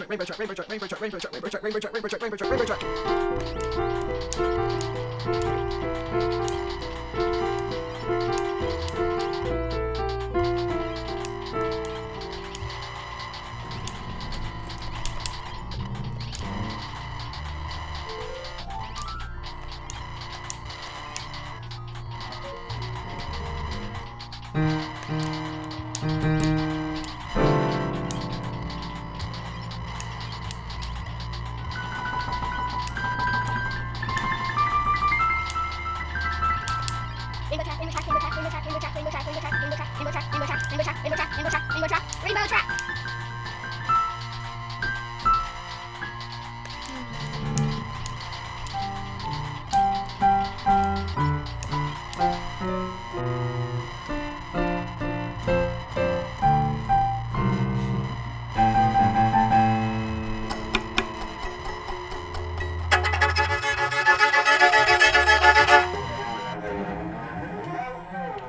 track, rainbow truck, rainbow truck, rainbow truck, rainbow truck, rainbow truck, rainbow truck, rainbow truck, rainbow truck, rainbow truck. rainbow. chaco,